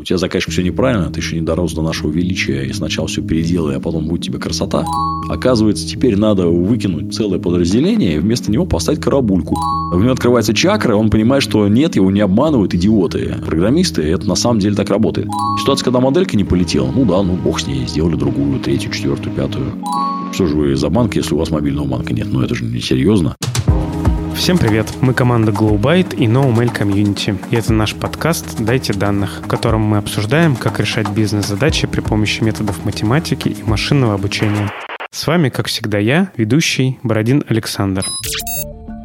У тебя заказчик все неправильно, ты еще не дорос до нашего величия, и сначала все переделай, а потом будет тебе красота. Оказывается, теперь надо выкинуть целое подразделение и вместо него поставить карабульку. В нем открывается чакра, он понимает, что нет, его не обманывают идиоты. Программисты, это на самом деле так работает. Ситуация, когда моделька не полетела, ну да, ну бог с ней, сделали другую, третью, четвертую, пятую. Что же вы за банк, если у вас мобильного банка нет? Ну это же не серьезно. Всем привет! Мы команда GlowByte и NoMail Community. И это наш подкаст «Дайте данных», в котором мы обсуждаем, как решать бизнес-задачи при помощи методов математики и машинного обучения. С вами, как всегда, я, ведущий Бородин Александр.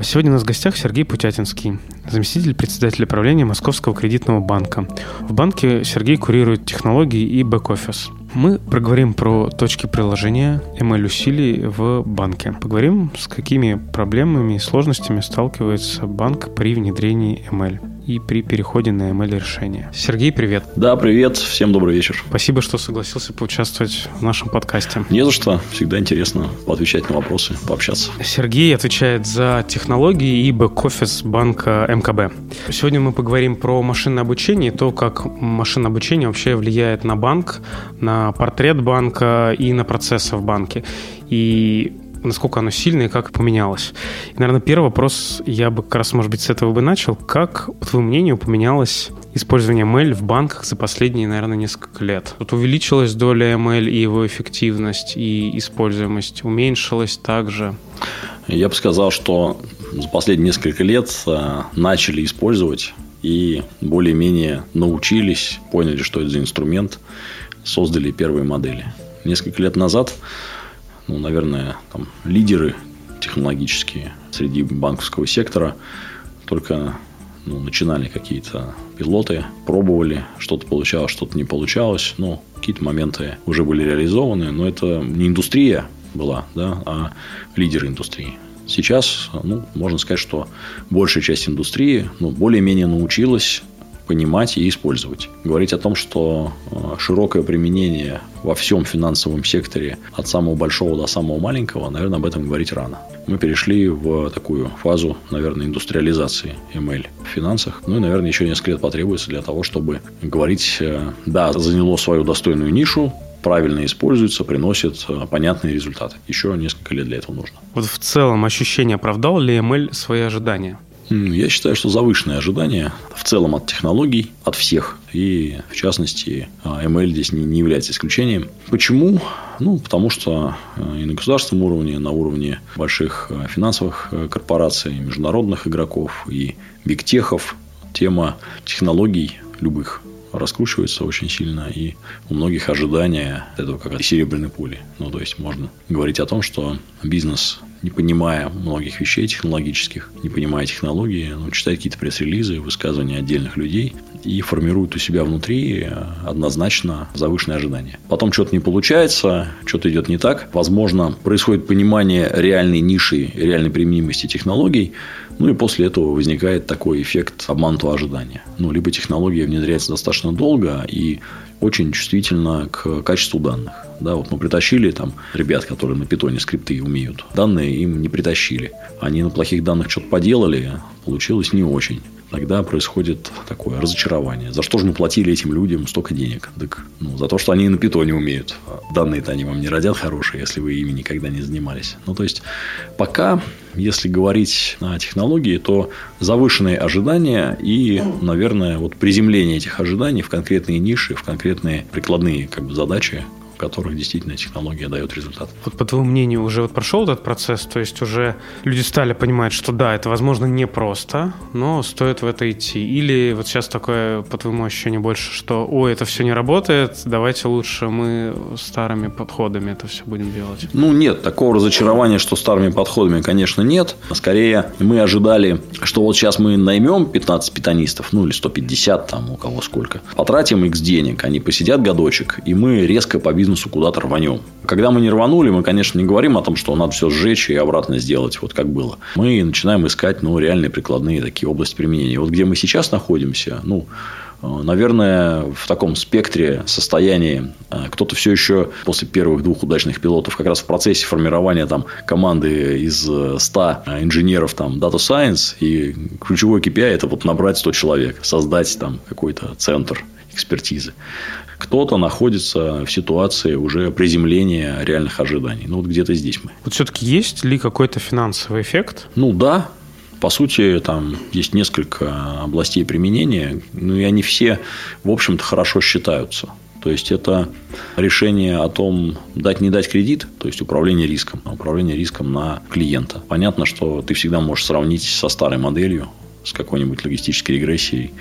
Сегодня у нас в гостях Сергей Путятинский, заместитель председателя правления Московского кредитного банка. В банке Сергей курирует технологии и бэк-офис. Мы проговорим про точки приложения ML-усилий в банке. Поговорим, с какими проблемами и сложностями сталкивается банк при внедрении ML и при переходе на ML решение. Сергей, привет. Да, привет. Всем добрый вечер. Спасибо, что согласился поучаствовать в нашем подкасте. Не за что. Всегда интересно отвечать на вопросы, пообщаться. Сергей отвечает за технологии и бэк-офис банка МКБ. Сегодня мы поговорим про машинное обучение и то, как машинное обучение вообще влияет на банк, на портрет банка и на процессы в банке. И насколько оно сильное и как поменялось. И, наверное, первый вопрос я бы как раз, может быть, с этого бы начал. Как, по твоему мнению, поменялось использование ML в банках за последние, наверное, несколько лет? Тут увеличилась доля ML и его эффективность, и используемость уменьшилась также? Я бы сказал, что за последние несколько лет э, начали использовать и более-менее научились, поняли, что это за инструмент, создали первые модели. Несколько лет назад ну, наверное, там, лидеры технологические среди банковского сектора только ну, начинали какие-то пилоты, пробовали, что-то получалось, что-то не получалось. Ну, какие-то моменты уже были реализованы, но это не индустрия была, да, а лидеры индустрии. Сейчас, ну, можно сказать, что большая часть индустрии ну, более-менее научилась понимать и использовать. Говорить о том, что э, широкое применение во всем финансовом секторе от самого большого до самого маленького, наверное, об этом говорить рано. Мы перешли в такую фазу, наверное, индустриализации ML в финансах. Ну и, наверное, еще несколько лет потребуется для того, чтобы говорить, э, да, заняло свою достойную нишу, правильно используется, приносит э, понятные результаты. Еще несколько лет для этого нужно. Вот в целом ощущение оправдал ли ML свои ожидания? Я считаю, что завышенные ожидания в целом от технологий, от всех. И, в частности, ML здесь не, является исключением. Почему? Ну, потому что э, и на государственном уровне, на уровне больших э, финансовых корпораций, международных игроков и бигтехов тема технологий любых раскручивается очень сильно, и у многих ожидания этого как серебряной пули. Ну, то есть, можно говорить о том, что бизнес не понимая многих вещей технологических, не понимая технологии, ну, читает какие-то пресс-релизы, высказывания отдельных людей и формирует у себя внутри э, однозначно завышенные ожидания. Потом что-то не получается, что-то идет не так. Возможно, происходит понимание реальной ниши, реальной применимости технологий, ну и после этого возникает такой эффект обманутого ожидания. Ну, либо технология внедряется достаточно долго и очень чувствительна к качеству данных. Да, вот мы притащили там ребят, которые на питоне скрипты умеют. Данные им не притащили. Они на плохих данных что-то поделали, получилось не очень тогда происходит такое разочарование. За что же мы платили этим людям столько денег? Так, ну, за то, что они на питоне умеют. Данные-то они вам не родят хорошие, если вы ими никогда не занимались. Ну, то есть, пока, если говорить о технологии, то завышенные ожидания и, наверное, вот приземление этих ожиданий в конкретные ниши, в конкретные прикладные как бы, задачи, которых действительно технология дает результат. Вот по твоему мнению, уже вот прошел этот процесс, то есть уже люди стали понимать, что да, это возможно непросто, но стоит в это идти. Или вот сейчас такое, по твоему ощущению, больше, что ой, это все не работает, давайте лучше мы старыми подходами это все будем делать. Ну, нет, такого разочарования, что старыми подходами, конечно, нет. Скорее, мы ожидали, что вот сейчас мы наймем 15 питанистов, ну, или 150, там, у кого сколько, потратим их денег, они посидят годочек, и мы резко по бизнесу куда-то рванем. Когда мы не рванули, мы, конечно, не говорим о том, что надо все сжечь и обратно сделать, вот как было. Мы начинаем искать ну, реальные прикладные такие области применения. Вот где мы сейчас находимся, ну, Э, наверное, в таком спектре состоянии э, кто-то все еще после первых двух удачных пилотов как раз в процессе формирования там, команды из 100 инженеров там, Data Science и ключевой KPI – это вот набрать 100 человек, создать там какой-то центр экспертизы. Кто-то находится в ситуации уже приземления реальных ожиданий. Ну, вот где-то здесь мы. Вот все-таки есть ли какой-то финансовый эффект? Ну, да. По сути, там есть несколько областей применения, ну и они все, в общем-то, хорошо считаются. То есть это решение о том, дать не дать кредит, то есть управление риском, управление риском на клиента. Понятно, что ты всегда можешь сравнить со старой моделью, с какой-нибудь логистической регрессией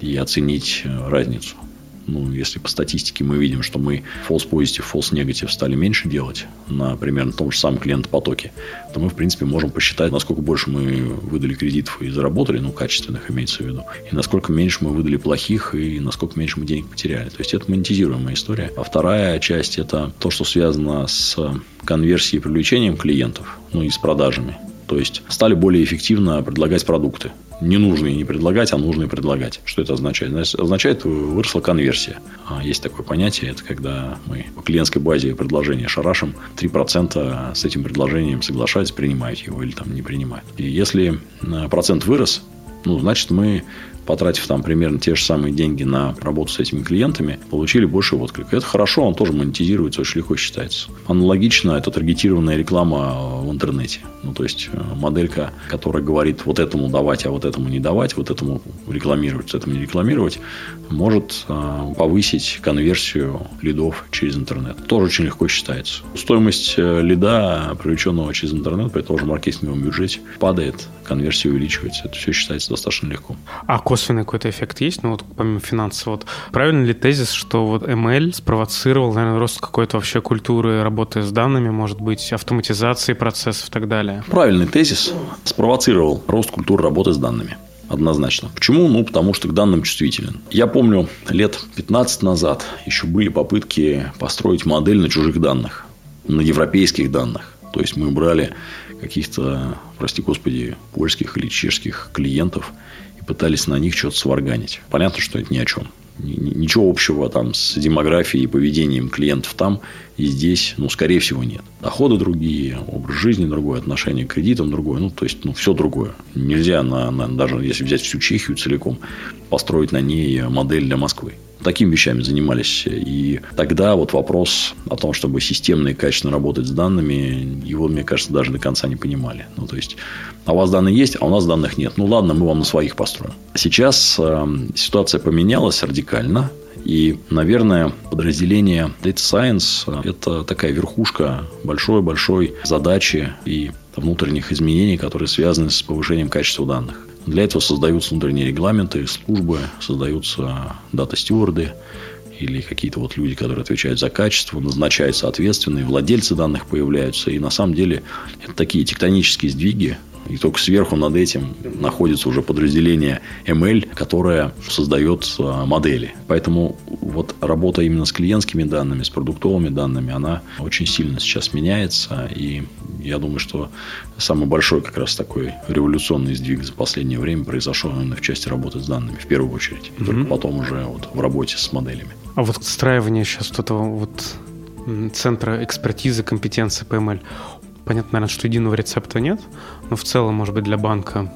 и оценить разницу ну, если по статистике мы видим, что мы false positive, false negative стали меньше делать на примерно том же самом клиент-потоке, то мы, в принципе, можем посчитать, насколько больше мы выдали кредитов и заработали, ну, качественных имеется в виду, и насколько меньше мы выдали плохих, и насколько меньше мы денег потеряли. То есть, это монетизируемая история. А вторая часть – это то, что связано с конверсией и привлечением клиентов, ну, и с продажами. То есть, стали более эффективно предлагать продукты не нужные не предлагать, а нужные предлагать. Что это означает? Означает, выросла конверсия. А, есть такое понятие, это когда мы по клиентской базе предложения шарашим, 3% с этим предложением соглашаются, принимают его или там не принимают. И если а, процент вырос, ну, значит, мы потратив там примерно те же самые деньги на работу с этими клиентами, получили больше отклика. Это хорошо, он тоже монетизируется, очень легко считается. Аналогично это таргетированная реклама в интернете. Ну, то есть, э, моделька, которая говорит, вот этому давать, а вот этому не давать, вот этому рекламировать, вот этому не рекламировать, может э, повысить конверсию лидов через интернет. Тоже очень легко считается. Стоимость э, лида, привлеченного через интернет, при том же маркетинговом бюджете, падает, конверсия увеличивается. Это все считается достаточно легко. А косвенный какой-то эффект есть, ну вот помимо финансового. Вот, правильно ли тезис, что вот ML спровоцировал, наверное, рост какой-то вообще культуры работы с данными, может быть, автоматизации процессов и так далее? Правильный тезис спровоцировал рост культуры работы с данными. Однозначно. Почему? Ну, потому что к данным чувствителен. Я помню, лет 15 назад еще были попытки построить модель на чужих данных, на европейских данных. То есть, мы брали каких-то, прости господи, польских или чешских клиентов пытались на них что-то сварганить. Понятно, что это ни о чем. Ничего общего там с демографией и поведением клиентов там и здесь, ну, скорее всего, нет. Доходы другие, образ жизни другой, отношение к кредитам другое. Ну, то есть, ну, все другое. Нельзя, на, на, даже если взять всю Чехию целиком, построить на ней модель для Москвы такими вещами занимались. И тогда вот вопрос о том, чтобы системно и качественно работать с данными, его, мне кажется, даже до конца не понимали. Ну, то есть, а у вас данные есть, а у нас данных нет. Ну, ладно, мы вам на своих построим. Сейчас э, ситуация поменялась радикально. И, наверное, подразделение Data Science – это такая верхушка большой-большой задачи и внутренних изменений, которые связаны с повышением качества данных. Для этого создаются внутренние регламенты, службы, создаются дата-стюарды или какие-то вот люди, которые отвечают за качество, назначаются ответственные, владельцы данных появляются. И на самом деле это такие тектонические сдвиги, и только сверху над этим находится уже подразделение ML, которое создает а, модели. Поэтому вот работа именно с клиентскими данными, с продуктовыми данными, она очень сильно сейчас меняется. И я думаю, что самый большой как раз такой революционный сдвиг за последнее время произошел именно в части работы с данными, в первую очередь. Mm-hmm. Только потом уже вот в работе с моделями. А вот отстраивание сейчас вот этого вот центра экспертизы, компетенции по ML, Понятно, наверное, что единого рецепта нет, но в целом, может быть, для банка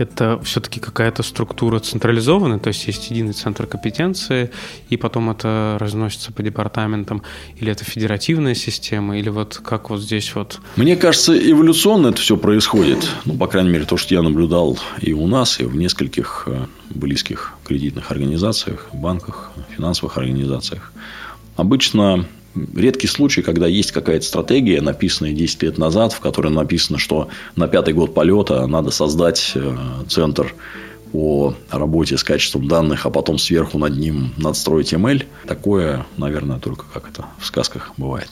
это все-таки какая-то структура централизованная, то есть есть единый центр компетенции, и потом это разносится по департаментам, или это федеративная система, или вот как вот здесь вот? Мне кажется, эволюционно это все происходит. Ну, по крайней мере, то, что я наблюдал и у нас, и в нескольких э, близких кредитных организациях, банках, финансовых организациях. Обычно редкий случай, когда есть какая-то стратегия, написанная 10 лет назад, в которой написано, что на пятый год полета надо создать э, центр по работе с качеством данных, а потом сверху над ним надстроить ML. Такое, наверное, только как это в сказках бывает.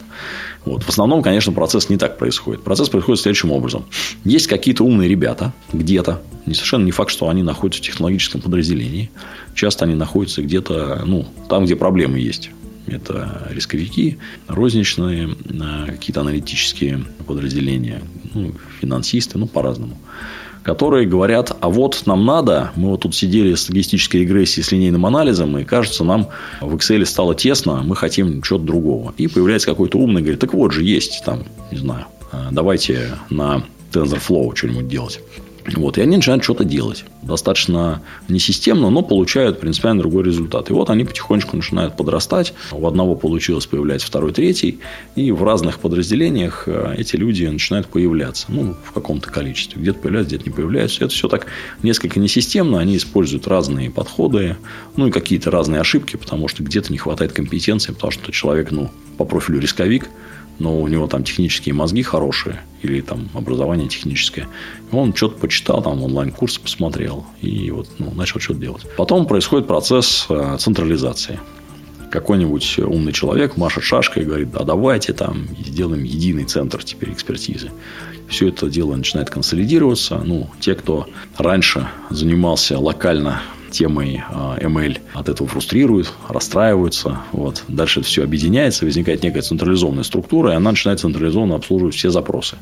Вот. В основном, конечно, процесс не так происходит. Процесс происходит следующим образом. Есть какие-то умные ребята где-то. Не совершенно не факт, что они находятся в технологическом подразделении. Часто они находятся где-то ну, там, где проблемы есть. Это рисковики, розничные, э, какие-то аналитические подразделения, ну, финансисты, ну, по-разному которые говорят, а вот нам надо, мы вот тут сидели с логистической регрессией, с линейным анализом, и кажется, нам в Excel стало тесно, мы хотим чего-то другого. И появляется какой-то умный, говорит, так вот же есть, там, не знаю, а, давайте на TensorFlow что-нибудь делать. Вот, и они начинают что-то делать. Достаточно несистемно, но получают принципиально другой результат. И вот они потихонечку начинают подрастать. У одного получилось, появляется второй, третий. И в разных подразделениях э, эти люди начинают появляться. Ну, в каком-то количестве. Где-то появляются, где-то не появляются. Это все так несколько несистемно. Они используют разные подходы. Ну, и какие-то разные ошибки, потому что где-то не хватает компетенции. Потому что человек, ну, по профилю рисковик – но у него там технические мозги хорошие или там образование техническое. Он что-то почитал, там онлайн-курсы посмотрел и вот ну, начал что-то делать. Потом происходит процесс э, централизации. Какой-нибудь умный человек машет шашкой и говорит, а давайте там сделаем единый центр теперь экспертизы. Все это дело начинает консолидироваться. Ну, те, кто раньше занимался локально темой а, ML от этого фрустрируют, расстраиваются. Вот. Дальше все объединяется, возникает некая централизованная структура, и она начинает централизованно обслуживать все запросы.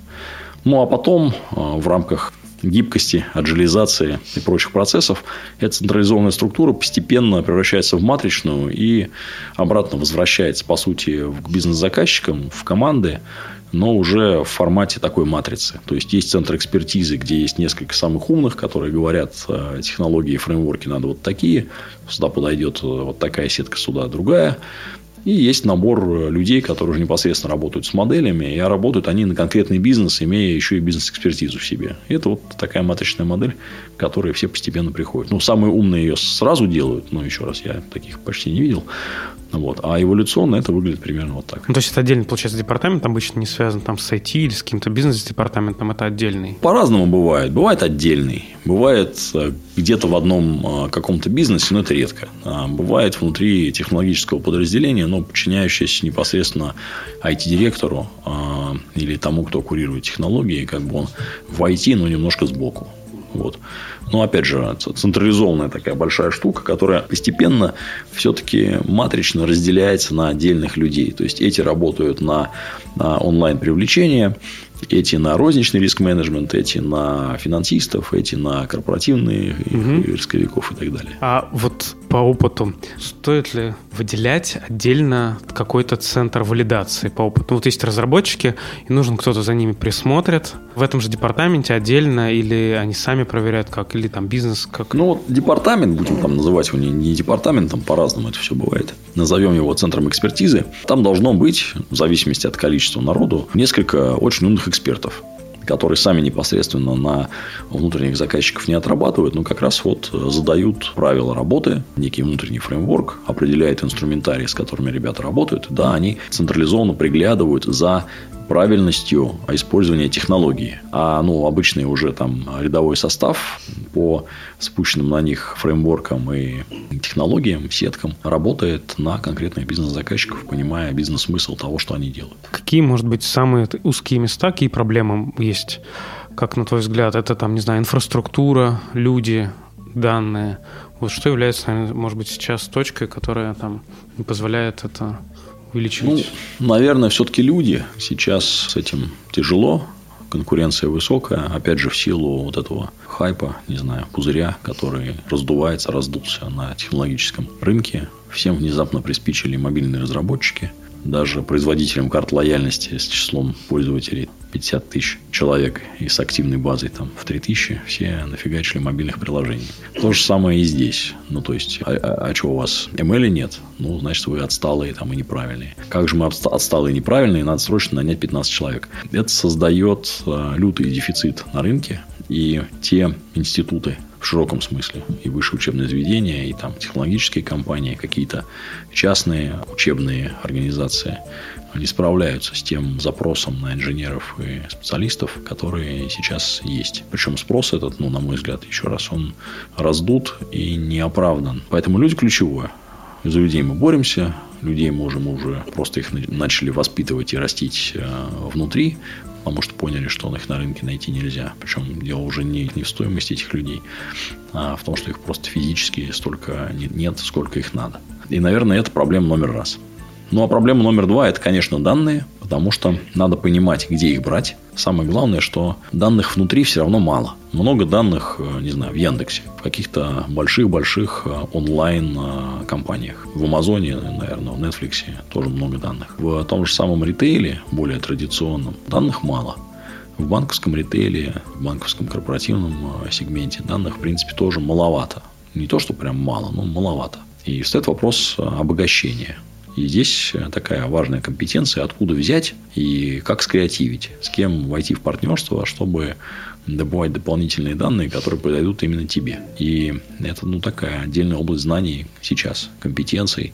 Ну, а потом а, в рамках гибкости, аджилизации и прочих процессов, эта централизованная структура постепенно превращается в матричную и обратно возвращается, по сути, к бизнес-заказчикам, в команды, но уже в формате такой матрицы. То есть, есть центр экспертизы, где есть несколько самых умных, которые говорят, э, технологии и фреймворки надо вот такие, сюда подойдет э, вот такая сетка, сюда другая. И есть набор э, людей, которые уже непосредственно работают с моделями, и работают они на конкретный бизнес, имея еще и бизнес-экспертизу в себе. И это вот такая матричная модель, к которой все постепенно приходят. Ну, самые умные ее сразу делают, но еще раз, я таких почти не видел. Вот. А эволюционно это выглядит примерно вот так. Ну, то есть, это отдельный, получается, департамент обычно не связан там с IT или с каким-то бизнес-департаментом, это отдельный? По-разному бывает. Бывает отдельный. Бывает э, где-то в одном э, каком-то бизнесе, но это редко. А бывает внутри технологического подразделения, но подчиняющееся непосредственно IT-директору а, или тому, кто курирует технологии, как бы он в IT, но немножко сбоку. Вот. Но, опять же, централизованная такая большая штука, которая постепенно все-таки матрично разделяется на отдельных людей. То есть, эти работают на, на онлайн-привлечение, эти на розничный риск-менеджмент, эти на финансистов, эти на корпоративные угу. рисковиков и так далее. А вот по опыту, стоит ли выделять отдельно какой-то центр валидации по опыту? Вот есть разработчики, и нужен кто-то за ними присмотрит. В этом же департаменте отдельно или они сами проверяют как, или там бизнес как? Ну, вот департамент, будем там называть его не, не департаментом, по-разному это все бывает. Назовем его центром экспертизы. Там должно быть, в зависимости от количества народу, несколько очень умных экспертов которые сами непосредственно на внутренних заказчиков не отрабатывают, но как раз вот задают правила работы, некий внутренний фреймворк, определяет инструментарий, с которыми ребята работают. Да, они централизованно приглядывают за правильностью использования технологии. А ну, обычный уже там рядовой состав по спущенным на них фреймворкам и технологиям, сеткам работает на конкретных бизнес-заказчиков, понимая бизнес-смысл того, что они делают. Какие, может быть, самые узкие места, какие проблемы есть? Как, на твой взгляд, это там, не знаю, инфраструктура, люди, данные? Вот что является, может быть, сейчас точкой, которая там позволяет это увеличивать? Ну, наверное, все-таки люди. Сейчас с этим тяжело. Конкуренция высокая. Опять же, в силу вот этого хайпа, не знаю, пузыря, который раздувается, раздулся на технологическом рынке. Всем внезапно приспичили мобильные разработчики – даже производителям карт лояльности с числом пользователей 50 тысяч человек и с активной базой там в 3 тысячи, все нафигачили мобильных приложений. То же самое и здесь. Ну, то есть, а, а, а что у вас? ML нет? Ну, значит, вы отсталые там и неправильные. Как же мы отсталые и неправильные? Надо срочно нанять 15 человек. Это создает а, лютый дефицит на рынке. И те институты, в широком смысле. И высшее учебное заведение, и там технологические компании, какие-то частные учебные организации. Они справляются с тем запросом на инженеров и специалистов, которые сейчас есть. Причем спрос этот, ну, на мой взгляд, еще раз, он раздут и не оправдан. Поэтому люди ключевое. За людей мы боремся, людей можем уже просто их начали воспитывать и растить э, внутри потому что поняли, что их на рынке найти нельзя. Причем дело уже не, не в стоимости этих людей, а в том, что их просто физически столько нет, сколько их надо. И, наверное, это проблема номер раз. Ну, а проблема номер два – это, конечно, данные, Потому что надо понимать, где их брать. Самое главное, что данных внутри все равно мало. Много данных, э, не знаю, в Яндексе, в каких-то больших-больших э, онлайн-компаниях. В Амазоне, наверное, в Netflix тоже много данных. В том же самом ритейле, более традиционном, данных мало. В банковском ритейле, в банковском корпоративном э, сегменте данных, в принципе, тоже маловато. Не то, что прям мало, но маловато. И встает вопрос обогащения. И здесь такая важная компетенция, откуда взять и как скреативить, с кем войти в партнерство, чтобы добывать дополнительные данные, которые подойдут именно тебе. И это ну, такая отдельная область знаний сейчас, компетенций,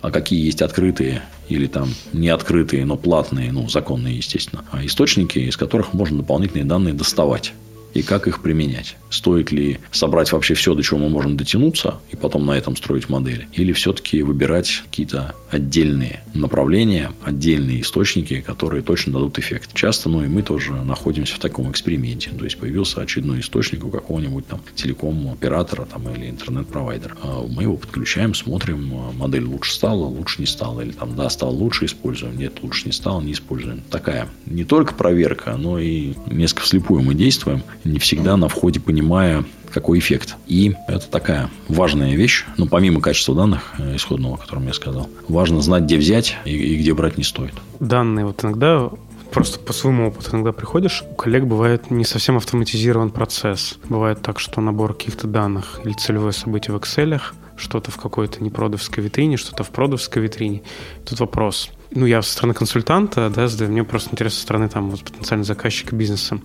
а какие есть открытые или там не открытые, но платные, ну, законные, естественно, источники, из которых можно дополнительные данные доставать и как их применять. Стоит ли собрать вообще все, до чего мы можем дотянуться, и потом на этом строить модели, или все-таки выбирать какие-то отдельные направления, отдельные источники, которые точно дадут эффект. Часто, ну и мы тоже находимся в таком эксперименте. То есть появился очередной источник у какого-нибудь там телеком-оператора там, или интернет-провайдера. А мы его подключаем, смотрим, модель лучше стала, лучше не стала, или там, да, стал лучше, используем, нет, лучше не стало, не используем. Такая не только проверка, но и несколько вслепую мы действуем не всегда на входе понимая, какой эффект. И это такая важная вещь, ну, помимо качества данных э, исходного, о котором я сказал, важно знать, где взять и, и где брать не стоит. Данные вот иногда просто по своему опыту иногда приходишь, у коллег бывает не совсем автоматизирован процесс. Бывает так, что набор каких-то данных или целевое событие в Excel, что-то в какой-то непродовской витрине, что-то в продовской витрине. Тут вопрос – ну, я со стороны консультанта, да, мне просто интересно со стороны там вот, потенциального заказчика бизнеса.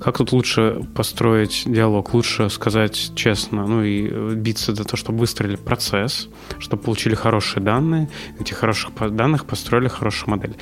Как тут лучше построить диалог? Лучше сказать честно, ну и биться за то, чтобы выстроили процесс, чтобы получили хорошие данные, этих хороших данных построили хорошую модель.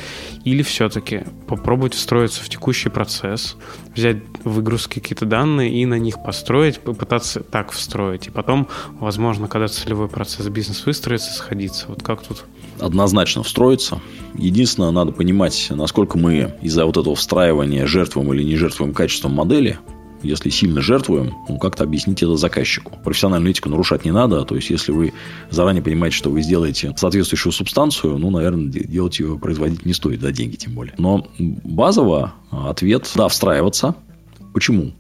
Или все-таки попробовать встроиться в текущий процесс, взять выгрузки какие-то данные и на них построить, попытаться так встроить. И потом, возможно, когда целевой процесс бизнес выстроится, сходиться. Вот как тут? Однозначно встроиться. Единственное, надо понимать, насколько мы из-за вот этого встраивания жертвуем или не жертвуем качеством модели, если сильно жертвуем, ну, как-то объяснить это заказчику. Профессиональную этику нарушать не надо. То есть, если вы заранее понимаете, что вы сделаете соответствующую субстанцию, ну, наверное, делать ее производить не стоит за деньги тем более. Но базово ответ – да, встраиваться. Почему?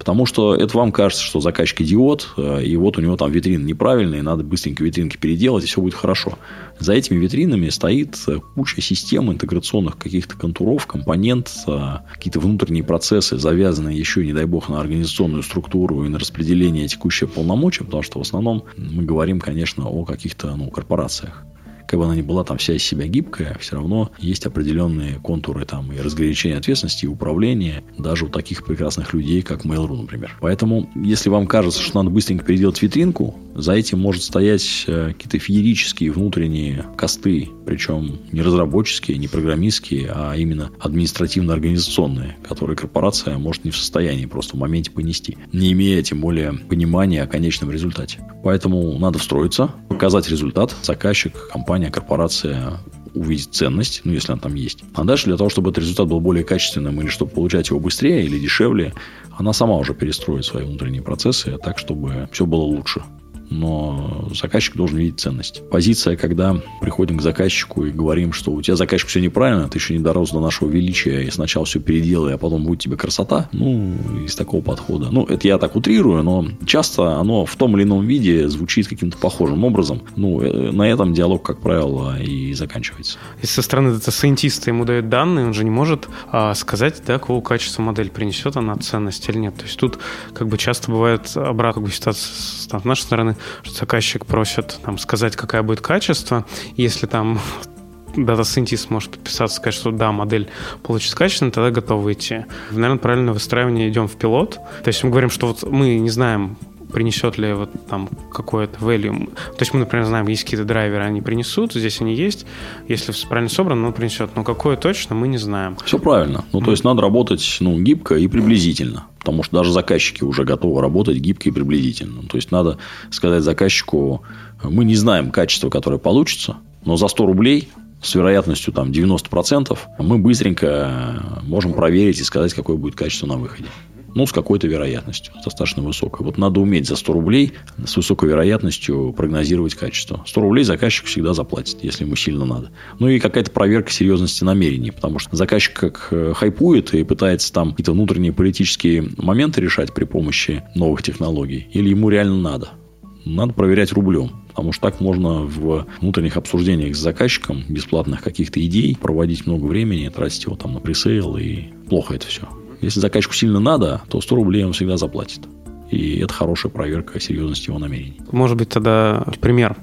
Потому что это вам кажется, что заказчик идиот, э, и вот у него там витрины неправильные, надо быстренько витринки переделать, и все будет хорошо. За этими витринами стоит э, куча систем интеграционных каких-то контуров, компонент, э, какие-то внутренние процессы, завязанные еще, не дай бог, на организационную структуру и на распределение текущего полномочия, потому что в основном мы говорим, конечно, о каких-то ну, корпорациях как бы она ни была там вся из себя гибкая, все равно есть определенные контуры там и разграничения ответственности, и управления даже у таких прекрасных людей, как Mail.ru, например. Поэтому, если вам кажется, что надо быстренько переделать витринку, за этим может стоять э, какие-то феерические внутренние косты, причем не разработческие, не программистские, а именно административно-организационные, которые корпорация может не в состоянии просто в моменте понести, не имея тем более понимания о конечном результате. Поэтому надо встроиться, показать результат. Заказчик, компания, корпорация увидеть ценность, ну, если она там есть. А дальше для того, чтобы этот результат был более качественным или чтобы получать его быстрее или дешевле, она сама уже перестроит свои внутренние процессы так, чтобы все было лучше но заказчик должен видеть ценность. Позиция, когда приходим к заказчику и говорим, что у тебя заказчик все неправильно, ты еще не дорос до нашего величия, и сначала все переделай, а потом будет тебе красота, ну, из такого подхода. Ну, это я так утрирую, но часто оно в том или ином виде звучит каким-то похожим образом. Ну, э, на этом диалог, как правило, и заканчивается. Если со стороны дата-сайентиста ему дают данные, он же не может а, сказать, да, какого качества модель принесет она ценность или нет. То есть тут как бы часто бывает обратная как бы, ситуация с, там, с нашей стороны, что заказчик просит там, сказать, какое будет качество. Если там дата-сайентист может подписаться, сказать, что да, модель получится качественно, тогда готовы идти. Наверное, правильное выстраивание идем в пилот. То есть мы говорим, что вот мы не знаем, принесет ли вот там какое-то value. То есть мы, например, знаем, есть какие-то драйверы, они принесут, здесь они есть. Если правильно собрано, он принесет. Но какое точно, мы не знаем. Все правильно. Ну, то есть, надо работать ну, гибко и приблизительно. Потому что даже заказчики уже готовы работать гибко и приблизительно. То есть, надо сказать заказчику, мы не знаем качество, которое получится, но за 100 рублей с вероятностью там 90% мы быстренько можем проверить и сказать, какое будет качество на выходе. Ну, с какой-то вероятностью, достаточно высокой. Вот надо уметь за 100 рублей с высокой вероятностью прогнозировать качество. 100 рублей заказчик всегда заплатит, если ему сильно надо. Ну, и какая-то проверка серьезности намерений, потому что заказчик как э, хайпует и пытается там какие-то внутренние политические моменты решать при помощи новых технологий, или ему реально надо. Надо проверять рублем. Потому что так можно в внутренних обсуждениях с заказчиком бесплатных каких-то идей проводить много времени, тратить его там на пресейл, и плохо это все. Если заказчику сильно надо, то 100 рублей он всегда заплатит. И это хорошая проверка серьезности его намерений. Может быть, тогда пример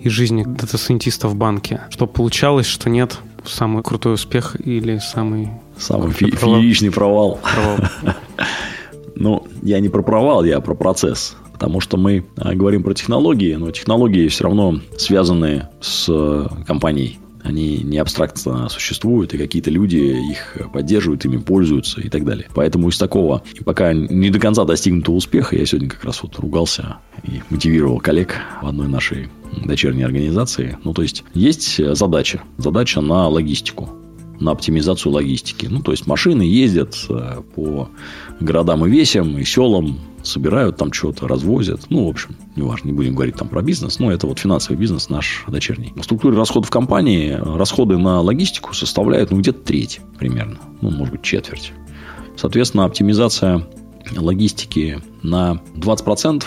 из жизни дата-сайентиста в банке. Что получалось, что нет, самый крутой успех или самый... Самый фе- провал. фееричный провал. провал. Ну, я не про провал, я про процесс. Потому что мы а, говорим про технологии, но технологии все равно связаны с э, компанией они не абстрактно существуют, и какие-то люди их поддерживают, ими пользуются и так далее. Поэтому из такого, пока не до конца достигнутого успеха, я сегодня как раз вот ругался и мотивировал коллег в одной нашей дочерней организации. Ну, то есть, есть задача. Задача на логистику на оптимизацию логистики. Ну, то есть, машины ездят э, по городам и весям, и селам, собирают там что-то, развозят. Ну, в общем, неважно, не будем говорить там про бизнес, но это вот финансовый бизнес наш дочерний. В структуре расходов компании расходы на логистику составляют ну, где-то треть примерно, ну, может быть, четверть. Соответственно, оптимизация логистики на 20%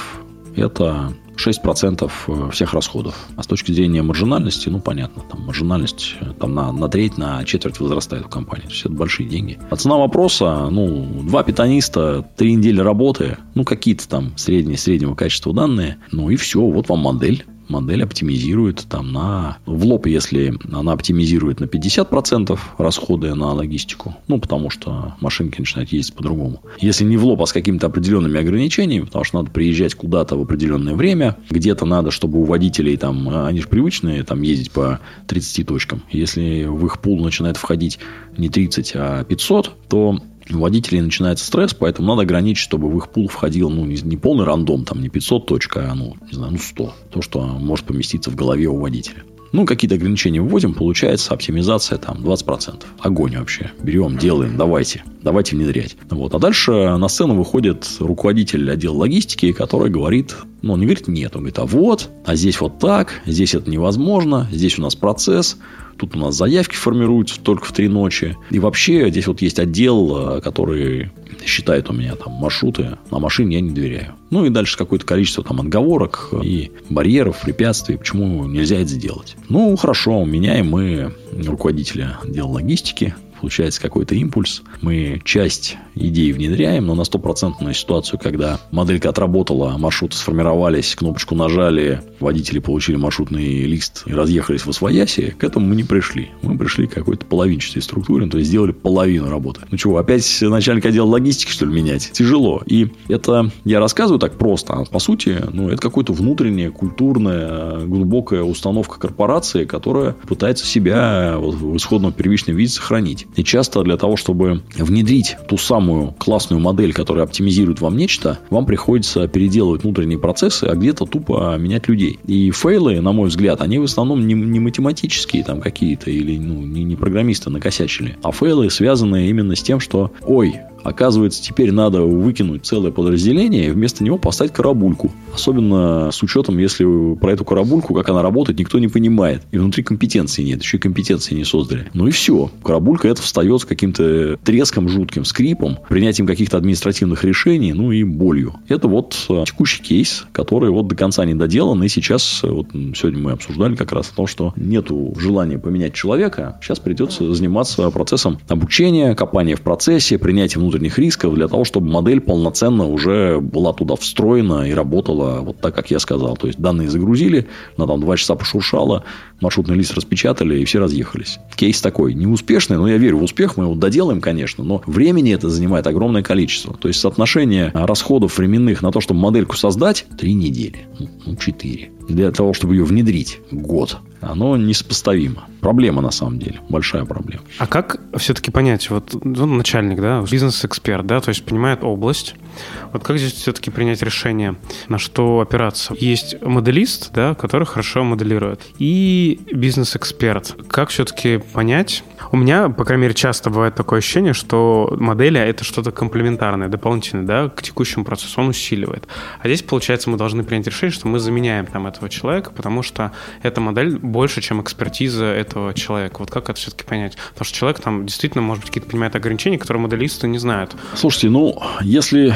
это 6% э, всех расходов. А с точки зрения маржинальности, ну, понятно, там маржинальность э, там, на, на треть, на четверть возрастает у компании. То есть, это большие деньги. А цена вопроса, ну, два питаниста, три недели работы, ну, какие-то там средние, среднего качества данные, ну, и все, вот вам модель модель оптимизирует там на... В лоб, если она оптимизирует на 50% расходы на логистику, ну, потому что машинки начинают ездить по-другому. Если не в лоб, а с какими-то определенными ограничениями, потому что надо приезжать куда-то в определенное время, где-то надо, чтобы у водителей там, они же привычные, там, ездить по 30 точкам. Если в их пул начинает входить не 30, а 500, то водителей начинается стресс, поэтому надо ограничить, чтобы в их пул входил ну, не, не полный рандом, там не 500 точек, а ну, не знаю, ну 100. То, что может поместиться в голове у водителя. Ну, какие-то ограничения вводим, получается оптимизация там 20%. Огонь вообще. Берем, делаем, давайте. Давайте внедрять. Вот. А дальше на сцену выходит руководитель отдела логистики, который говорит, ну, он не говорит нет, он говорит, а вот, а здесь вот так, здесь это невозможно, здесь у нас процесс, Тут у нас заявки формируются только в три ночи. И вообще здесь вот есть отдел, э, который считает у меня там маршруты, на машине я не доверяю. Ну и дальше какое-то количество там отговорок и барьеров, препятствий, почему нельзя это сделать. Ну, хорошо, меняем мы руководителя отдела логистики, получается какой-то импульс. Мы часть идей внедряем, но на стопроцентную ситуацию, когда моделька отработала, маршруты сформировались, кнопочку нажали, водители получили маршрутный лист и разъехались в освояси, к этому мы не пришли. Мы пришли к какой-то половинчатой структуре, то есть сделали половину работы. Ну чего, опять начальник отдела логистики, что ли, менять? Тяжело. И это я рассказываю так просто, а по сути, ну, это какое-то внутренняя, культурная, глубокая установка корпорации, которая пытается себя в исходном первичном виде сохранить. И часто для того, чтобы внедрить ту самую классную модель, которая оптимизирует вам нечто, вам приходится переделывать внутренние процессы, а где-то тупо менять людей. И фейлы, на мой взгляд, они в основном не, не математические там какие-то или ну, не, не программисты накосячили, а фейлы связаны именно с тем, что ой, Оказывается, теперь надо выкинуть целое подразделение и вместо него поставить карабульку. Особенно с учетом, если про эту карабульку, как она работает, никто не понимает. И внутри компетенции нет, еще и компетенции не создали. Ну и все. Карабулька это встает с каким-то треском, жутким скрипом, принятием каких-то административных решений, ну и болью. Это вот э, текущий кейс, который вот до конца не доделан. И сейчас, э, вот сегодня мы обсуждали как раз о том, что нету желания поменять человека. Сейчас придется заниматься процессом обучения, копания в процессе, принятия внутренних рисков для того, чтобы модель полноценно уже была туда встроена и работала вот так, как я сказал. То есть, данные загрузили, на там два часа пошуршало, маршрутный лист распечатали, и все разъехались. Кейс такой, неуспешный, но я верю в успех, мы его доделаем, конечно, но времени это занимает огромное количество. То есть, соотношение расходов временных на то, чтобы модельку создать, три недели, ну, четыре. Для того, чтобы ее внедрить год, оно несопоставимо. Проблема, на самом деле, большая проблема. А как все-таки понять, вот ну, начальник, да, бизнес-эксперт, да, то есть понимает область, вот как здесь все-таки принять решение, на что опираться? Есть моделист, да, который хорошо моделирует, и бизнес-эксперт. Как все-таки понять? У меня, по крайней мере, часто бывает такое ощущение, что модели — это что-то комплементарное, дополнительное, да, к текущему процессу, он усиливает. А здесь, получается, мы должны принять решение, что мы заменяем там этого человека, потому что эта модель больше, чем экспертиза этого человека. Вот как это все-таки понять? Потому что человек там действительно, может быть, какие-то понимает ограничения, которые моделисты не знают. Слушайте, ну, если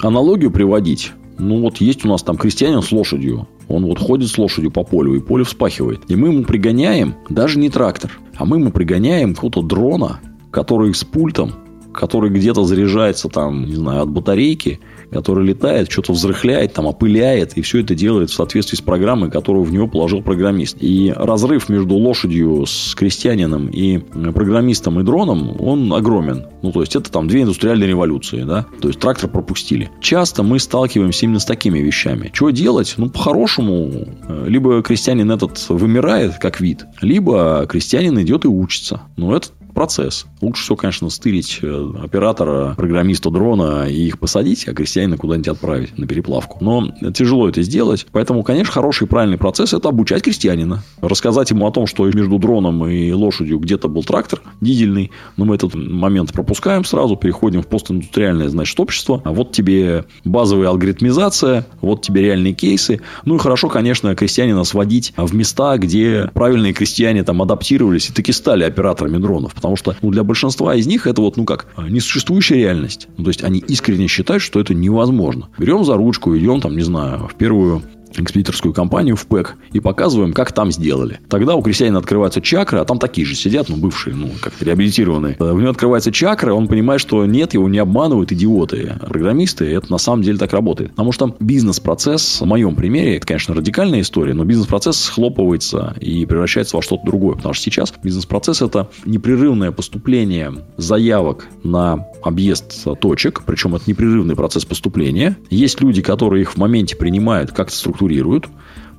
аналогию приводить, ну вот есть у нас там крестьянин с лошадью. Он вот ходит с лошадью по полю, и поле вспахивает. И мы ему пригоняем даже не трактор, а мы ему пригоняем какого-то дрона, который с пультом, который где-то заряжается там, не знаю, от батарейки, который летает, что-то взрыхляет, там, опыляет, и все это делает в соответствии с программой, которую в него положил программист. И разрыв между лошадью с крестьянином и программистом и дроном, он огромен. Ну, то есть, это там две индустриальные революции, да? То есть, трактор пропустили. Часто мы сталкиваемся именно с такими вещами. Что делать? Ну, по-хорошему, э, либо крестьянин этот вымирает как вид, либо крестьянин идет и учится. Но это процесс. Лучше всего, конечно, стырить э, оператора, программиста дрона и их посадить, а крестьянина куда-нибудь отправить на переплавку. Но тяжело это сделать. Поэтому, конечно, хороший и правильный процесс – это обучать крестьянина. Рассказать ему о том, что между дроном и лошадью где-то был трактор дизельный. Но мы этот момент пропускаем сразу, переходим в постиндустриальное, значит, общество. А вот тебе базовая алгоритмизация, вот тебе реальные кейсы. Ну и хорошо, конечно, крестьянина сводить в места, где правильные крестьяне там адаптировались и таки стали операторами дронов. Потому что ну, для большинства из них это вот, ну как, несуществующая реальность. Ну, то есть, они искренне считают, что это невозможно. Берем за ручку, идем там, не знаю, в первую экспедиторскую компанию в ПЭК и показываем, как там сделали. Тогда у крестьянина открываются чакры, а там такие же сидят, ну, бывшие, ну, как реабилитированные. У него открываются чакры, он понимает, что нет, его не обманывают идиоты, программисты, это на самом деле так работает. Потому что бизнес-процесс, в моем примере, это, конечно, радикальная история, но бизнес-процесс схлопывается и превращается во что-то другое. Потому что сейчас бизнес-процесс – это непрерывное поступление заявок на объезд точек, причем это непрерывный процесс поступления. Есть люди, которые их в моменте принимают, как-то структурируют,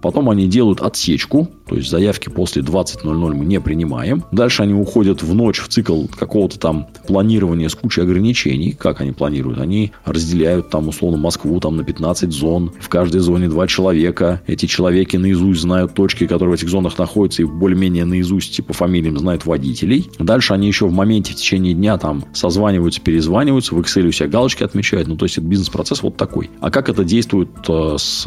Потом они делают отсечку, то есть заявки после 20.00 мы не принимаем. Дальше они уходят в ночь в цикл какого-то там планирования с кучей ограничений. Как они планируют? Они разделяют там условно Москву там на 15 зон. В каждой зоне два человека. Эти человеки наизусть знают точки, которые в этих зонах находятся и более-менее наизусть типа, фамилиям знают водителей. Дальше они еще в моменте в течение дня там созваниваются, перезваниваются, в Excel у себя галочки отмечают. Ну, то есть, это бизнес-процесс вот такой. А как это действует э, с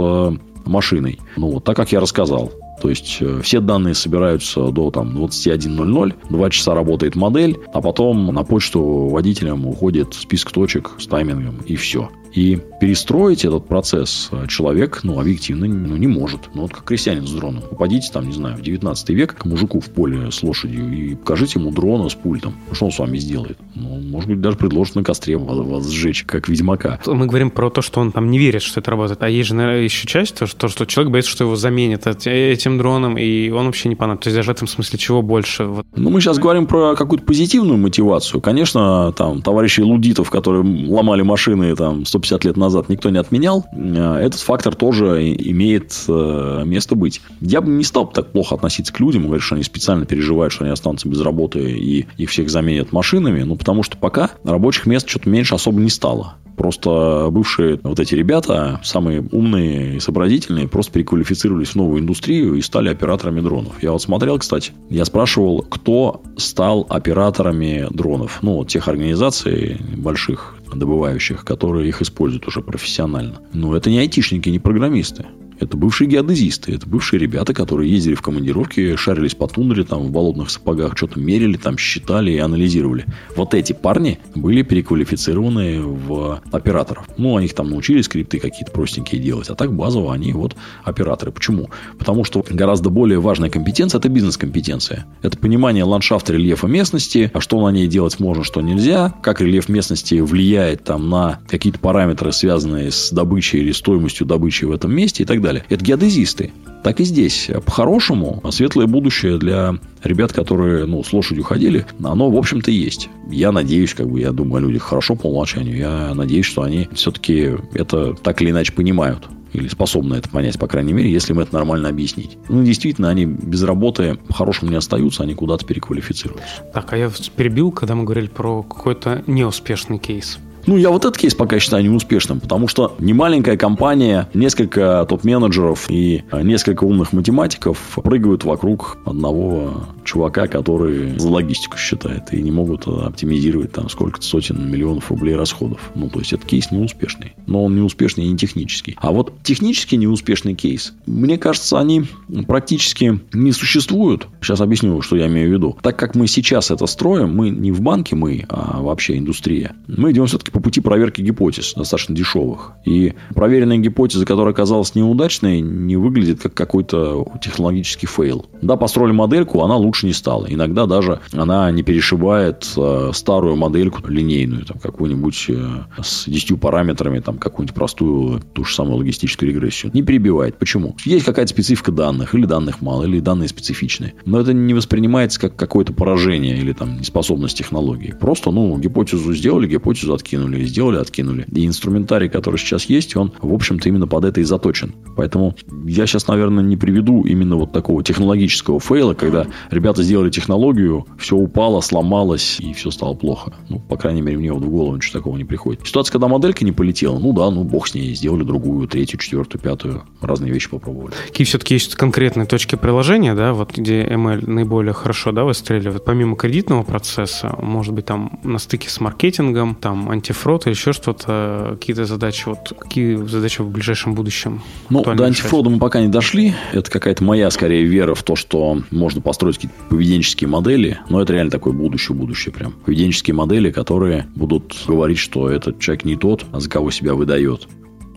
машиной. Ну, вот так, как я рассказал. То есть, э, все данные собираются до там, 21.00, 2 часа работает модель, а потом на почту водителям уходит список точек с таймингом, и все. И перестроить этот процесс человек, ну, объективно, ну, не может. Ну, вот как крестьянин с дроном. Попадите там, не знаю, в 19 век к мужику в поле с лошадью и покажите ему дрона с пультом. Что он с вами сделает? Ну, может быть, даже предложит на костре вас, вас сжечь, как ведьмака. Мы говорим про то, что он там не верит, что это работает. А есть же, наверное, еще часть, то, что, что человек боится, что его заменят этим дроном, и он вообще не понадобится. То есть, даже в этом смысле чего больше? Вот. Ну, мы сейчас говорим про какую-то позитивную мотивацию. Конечно, там, товарищи лудитов, которые ломали машины там 100 150 лет назад никто не отменял, э, этот фактор тоже имеет э, место быть. Я бы не стал так плохо относиться к людям, говорить, что они специально переживают, что они останутся без работы и их всех заменят машинами, ну, потому что пока рабочих мест что-то меньше особо не стало. Просто бывшие вот эти ребята, самые умные и сообразительные, просто переквалифицировались в новую индустрию и стали операторами дронов. Я вот смотрел, кстати, я спрашивал, кто стал операторами дронов. Ну, тех организаций больших, добывающих, которые их используют уже профессионально. Ну, это не айтишники, не программисты. Это бывшие геодезисты, это бывшие ребята, которые ездили в командировки, шарились по тундре, там, в болотных сапогах, что-то мерили, там, считали и анализировали. Вот эти парни были переквалифицированы в операторов. Ну, они их там научились скрипты какие-то простенькие делать, а так базово они вот операторы. Почему? Потому что гораздо более важная компетенция – это бизнес-компетенция. Это понимание ландшафта, рельефа местности, а что на ней делать можно, что нельзя, как рельеф местности влияет там на какие-то параметры, связанные с добычей или стоимостью добычи в этом месте и так далее далее. Это геодезисты. Так и здесь. По-хорошему, светлое будущее для ребят, которые ну, с лошадью ходили, оно, в общем-то, есть. Я надеюсь, как бы, я думаю о людях хорошо по умолчанию. Я надеюсь, что они все-таки это так или иначе понимают. или способны это понять, по крайней мере, если мы это нормально объяснить. Ну, действительно, они без работы по-хорошему не остаются, они куда-то переквалифицируются. Так, а я перебил, когда мы говорили про какой-то неуспешный кейс. Ну, я вот этот кейс пока считаю неуспешным, потому что не маленькая компания, несколько топ-менеджеров и несколько умных математиков прыгают вокруг одного чувака, который за логистику считает, и не могут оптимизировать там сколько-то сотен миллионов рублей расходов. Ну, то есть, это кейс неуспешный. Но он неуспешный и не технический. А вот технически неуспешный кейс, мне кажется, они практически не существуют. Сейчас объясню, что я имею в виду. Так как мы сейчас это строим, мы не в банке мы, а вообще индустрия. Мы идем все-таки по пути проверки гипотез, достаточно дешевых. И проверенная гипотеза, которая оказалась неудачной, не выглядит как какой-то технологический фейл. Да, построили модельку, она лучше не стала. Иногда даже она не перешибает э, старую модельку линейную, там, какую-нибудь э, с 10 параметрами, там, какую-нибудь простую, ту же самую логистическую регрессию. Не перебивает. Почему? Есть какая-то специфика данных, или данных мало, или данные специфичные. Но это не воспринимается как какое-то поражение или там неспособность технологии. Просто, ну, гипотезу сделали, гипотезу откинули откинули, сделали, откинули. И инструментарий, который сейчас есть, он, в общем-то, именно под это и заточен. Поэтому я сейчас, наверное, не приведу именно вот такого технологического фейла, когда ребята сделали технологию, все упало, сломалось, и все стало плохо. Ну, по крайней мере, мне вот в голову ничего такого не приходит. Ситуация, когда моделька не полетела, ну да, ну бог с ней, сделали другую, третью, четвертую, пятую, разные вещи попробовали. Какие все-таки есть конкретные точки приложения, да, вот где ML наиболее хорошо, да, выстреливает, помимо кредитного процесса, может быть, там на стыке с маркетингом, там анти антифрод или еще что-то, какие-то задачи, вот какие задачи в ближайшем будущем? Ну, до антифрода мы пока не дошли. Это какая-то моя, скорее, вера в то, что можно построить какие-то поведенческие модели, но это реально такое будущее-будущее прям. Поведенческие модели, которые будут говорить, что этот человек не тот, а за кого себя выдает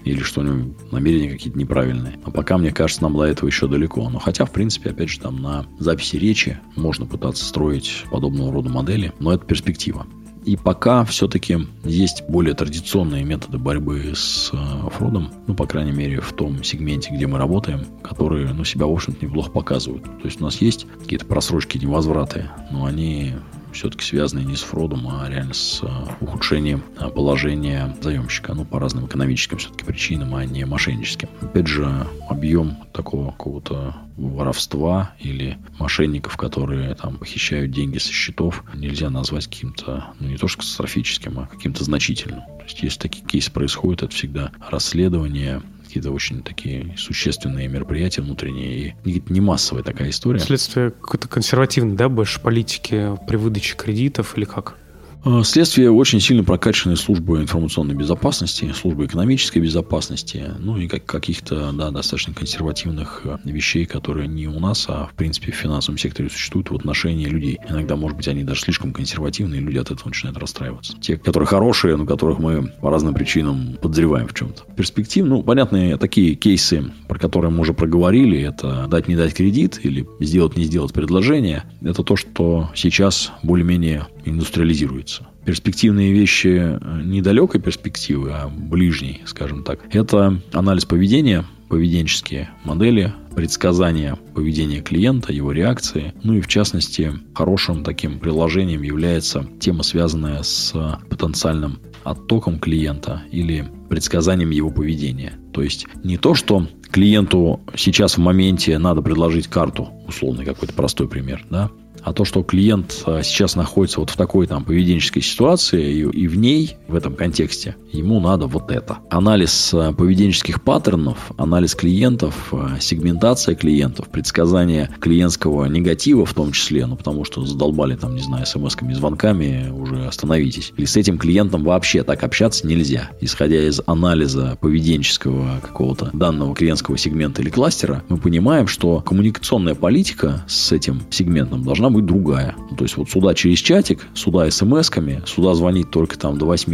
или что у него намерения какие-то неправильные. А пока, мне кажется, нам до этого еще далеко. Но хотя, в принципе, опять же, там на записи речи можно пытаться строить подобного рода модели, но это перспектива. И пока все-таки есть более традиционные методы борьбы с э, фродом, ну, по крайней мере, в том сегменте, где мы работаем, которые, ну, себя, в общем-то, неплохо показывают. То есть у нас есть какие-то просрочки, невозвраты, но они все-таки связаны не с фродом, а реально с э, ухудшением э, положения заемщика. Ну, по разным экономическим все-таки причинам, а не мошенническим. Опять же, объем такого какого-то воровства или мошенников, которые там похищают деньги со счетов, нельзя назвать каким-то, ну, не то что катастрофическим, а каким-то значительным. То есть, если такие кейсы происходят, это всегда расследование, какие-то очень такие существенные мероприятия внутренние. И не массовая такая история. Следствие какой-то консервативной, да, больше политики при выдаче кредитов или как? Э, следствие очень сильно прокачаны службы информационной безопасности, службы экономической безопасности, ну и как, каких-то да, достаточно консервативных э, вещей, которые не у нас, а в принципе в финансовом секторе существуют в отношении людей. Иногда, может быть, они даже слишком консервативные, и люди от этого начинают расстраиваться. Те, которые хорошие, но которых мы по разным причинам подозреваем в чем-то. Перспектив, ну, понятные такие кейсы, про которые мы уже проговорили, это дать не дать кредит или сделать не сделать предложение, это то, что сейчас более-менее индустриализируется. Перспективные вещи э, недалекой перспективы, а ближней, скажем так, это анализ поведения, поведенческие модели, предсказания поведения клиента, его реакции. Ну и в частности, хорошим таким приложением является тема, связанная с потенциальным оттоком клиента или предсказанием его поведения. То есть не то, что клиенту сейчас в моменте надо предложить карту, условный какой-то простой пример, да, а то, что клиент а, сейчас находится вот в такой там поведенческой ситуации, и, и в ней, в этом контексте, ему надо вот это. Анализ а, поведенческих паттернов, анализ клиентов, а, сегментация клиентов, предсказание клиентского негатива в том числе, ну, потому что задолбали там, не знаю, смс-ками, звонками, уже остановитесь. Или с этим клиентом вообще так общаться нельзя. Исходя из анализа поведенческого какого-то данного клиентского сегмента или кластера, мы понимаем, что коммуникационная политика с этим сегментом должна быть другая. Ну, то есть вот сюда через чатик, сюда смс-ками, сюда звонить только там до 8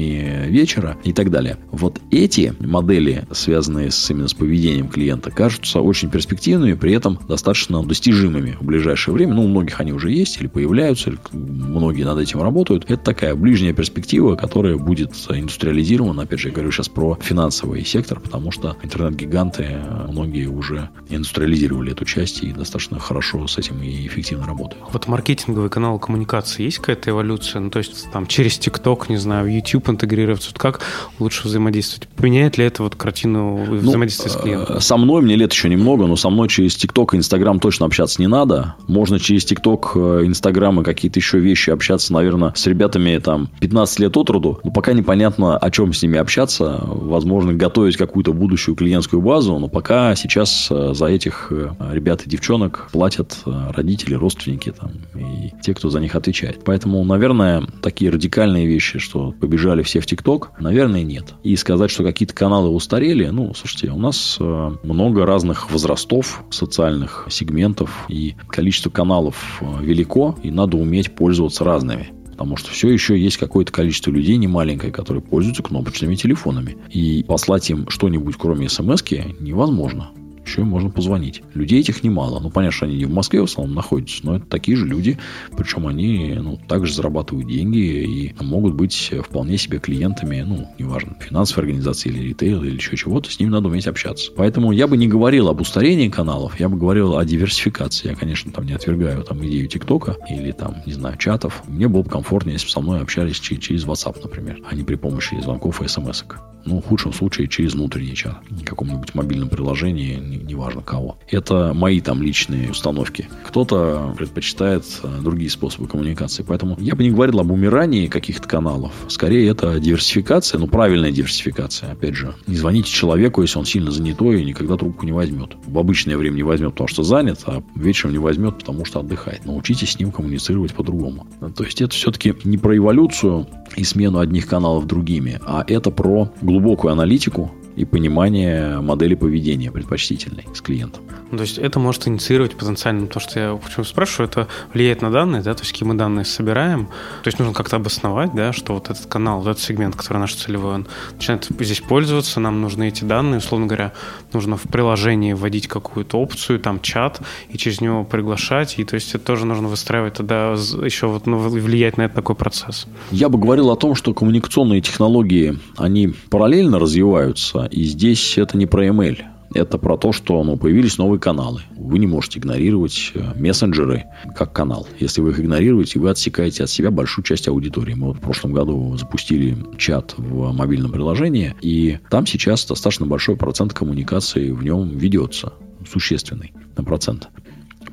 вечера и так далее. Вот эти модели, связанные с, именно с поведением клиента, кажутся очень перспективными, при этом достаточно достижимыми в ближайшее время. Ну, у многих они уже есть или появляются, или многие над этим работают. Это такая ближняя перспектива, которая будет индустриализирована. Опять же, я говорю сейчас про финансовый сектор, потому что интернет-гиганты, многие уже индустриализировали эту часть и достаточно хорошо с этим и эффективно работают. Вот маркетинговый канал коммуникации есть какая-то эволюция? Ну, то есть там через ТикТок, не знаю, YouTube интегрироваться, вот как лучше взаимодействовать? Поменяет ли это вот картину ну, взаимодействия ну, с клиентом? Со мной мне лет еще немного, но со мной через ТикТок и Инстаграм точно общаться не надо. Можно через ТикТок, э, Инстаграм и какие-то еще вещи общаться, наверное, с ребятами там 15 лет от роду, но пока непонятно, о чем с ними общаться. Возможно, готовить какую-то будущую клиентскую базу, но пока сейчас э, за этих э, ребят и девчонок платят родители, родственники там, и те, кто за них отвечает. Поэтому, наверное, такие радикальные вещи, что побежали все в ТикТок, наверное, нет. И сказать, что какие-то каналы устарели, ну, слушайте, у нас много разных возрастов, социальных сегментов, и количество каналов велико, и надо уметь пользоваться разными. Потому что все еще есть какое-то количество людей немаленькое, которые пользуются кнопочными телефонами. И послать им что-нибудь, кроме смс невозможно еще можно позвонить. Людей этих немало. Ну, понятно, что они не в Москве в основном находятся, но это такие же люди, причем они ну, также зарабатывают деньги и могут быть вполне себе клиентами, ну, неважно, финансовой организации или ритейл или еще чего-то, с ними надо уметь общаться. Поэтому я бы не говорил об устарении каналов, я бы говорил о диверсификации. Я, конечно, там не отвергаю там идею ТикТока или там, не знаю, чатов. Мне было бы комфортнее, если бы со мной общались через WhatsApp, например, а не при помощи звонков и смс -ок. Ну, в худшем случае через внутренний чат. Каком-нибудь мобильном приложении, неважно кого. Это мои там личные установки. Кто-то предпочитает э, другие способы коммуникации. Поэтому я бы не говорил об умирании каких-то каналов. Скорее, это диверсификация, ну, правильная диверсификация. Опять же, не звоните человеку, если он сильно занятой и никогда трубку не возьмет. В обычное время не возьмет, потому что занят, а вечером не возьмет, потому что отдыхает. Научитесь с ним коммуницировать по-другому. То есть, это все-таки не про эволюцию и смену одних каналов другими, а это про глубокую аналитику, и понимание модели поведения предпочтительной с клиентом. Ну, то есть это может инициировать потенциально, то, что я почему спрашиваю, это влияет на данные, да, то есть какие мы данные собираем, то есть нужно как-то обосновать, да, что вот этот канал, вот этот сегмент, который наш целевой, он начинает здесь пользоваться, нам нужны эти данные, условно говоря, нужно в приложении вводить какую-то опцию, там чат, и через него приглашать, и то есть это тоже нужно выстраивать тогда еще вот ну, влиять на этот такой процесс. Я бы говорил о том, что коммуникационные технологии, они параллельно развиваются, и здесь это не про ML. Это про то, что ну, появились новые каналы. Вы не можете игнорировать э, мессенджеры как канал. Если вы их игнорируете, вы отсекаете от себя большую часть аудитории. Мы вот в прошлом году запустили чат в мобильном приложении, и там сейчас достаточно большой процент коммуникации в нем ведется. Существенный на процент.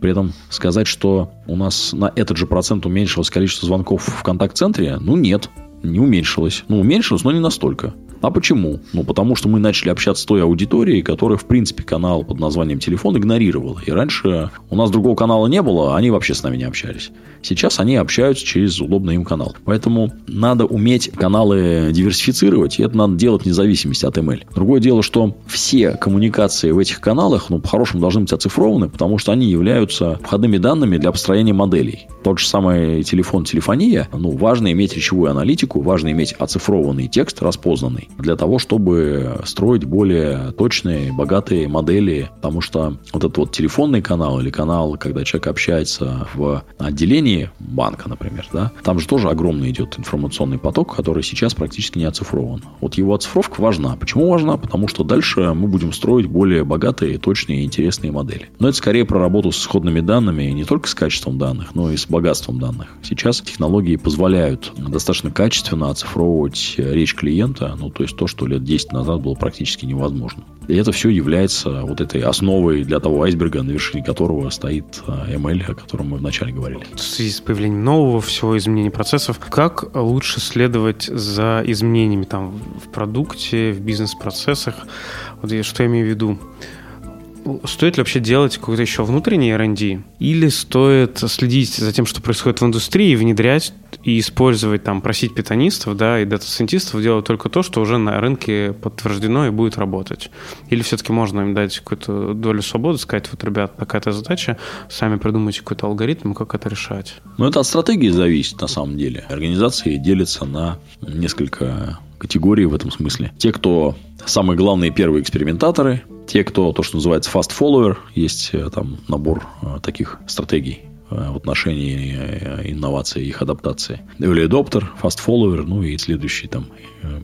При этом сказать, что у нас на этот же процент уменьшилось количество звонков в контакт-центре, ну нет, не уменьшилось. Ну, уменьшилось, но не настолько. А почему? Ну, потому что мы начали общаться с той аудиторией, которая, в принципе, канал под названием телефон игнорировала. И раньше у нас другого канала не было, они вообще с нами не общались. Сейчас они общаются через удобный им канал. Поэтому надо уметь каналы диверсифицировать, и это надо делать вне зависимости от ML. Другое дело, что все коммуникации в этих каналах, ну, по-хорошему, должны быть оцифрованы, потому что они являются входными данными для построения моделей. Тот же самый телефон, телефония, ну, важно иметь речевую аналитику, важно иметь оцифрованный текст, распознанный, для того, чтобы строить более точные, богатые модели, потому что вот этот вот телефонный канал или канал, когда человек общается в отделении банка, например, да, там же тоже огромный идет информационный поток, который сейчас практически не оцифрован. Вот его оцифровка важна. Почему важна? Потому что дальше мы будем строить более богатые, точные и интересные модели. Но это скорее про работу с исходными данными, не только с качеством данных, но и с богатством данных. Сейчас технологии позволяют достаточно качественно оцифровывать речь клиента, ну, то есть то, что лет 10 назад было практически невозможно. И это все является вот этой основой для того айсберга, на вершине которого стоит а, ML, о котором мы вначале говорили. В связи с появлением нового всего изменения процессов, как лучше следовать за изменениями там в продукте, в бизнес-процессах? Вот я, что я имею в виду? Стоит ли вообще делать какой-то еще внутренний R&D? Или стоит следить за тем, что происходит в индустрии, внедрять и использовать, там, просить питанистов, да, и дата-сайентистов делать только то, что уже на рынке подтверждено и будет работать? Или все-таки можно им дать какую-то долю свободы, сказать, вот, ребят, такая-то задача, сами придумайте какой-то алгоритм, как это решать? Ну, это от стратегии зависит, на самом деле. Организации делятся на несколько категорий в этом смысле. Те, кто самые главные первые экспериментаторы, те, кто то, что называется fast follower, есть э, там набор э, таких стратегий в отношении инноваций и их адаптации. Early adopter, fast follower, ну и следующие там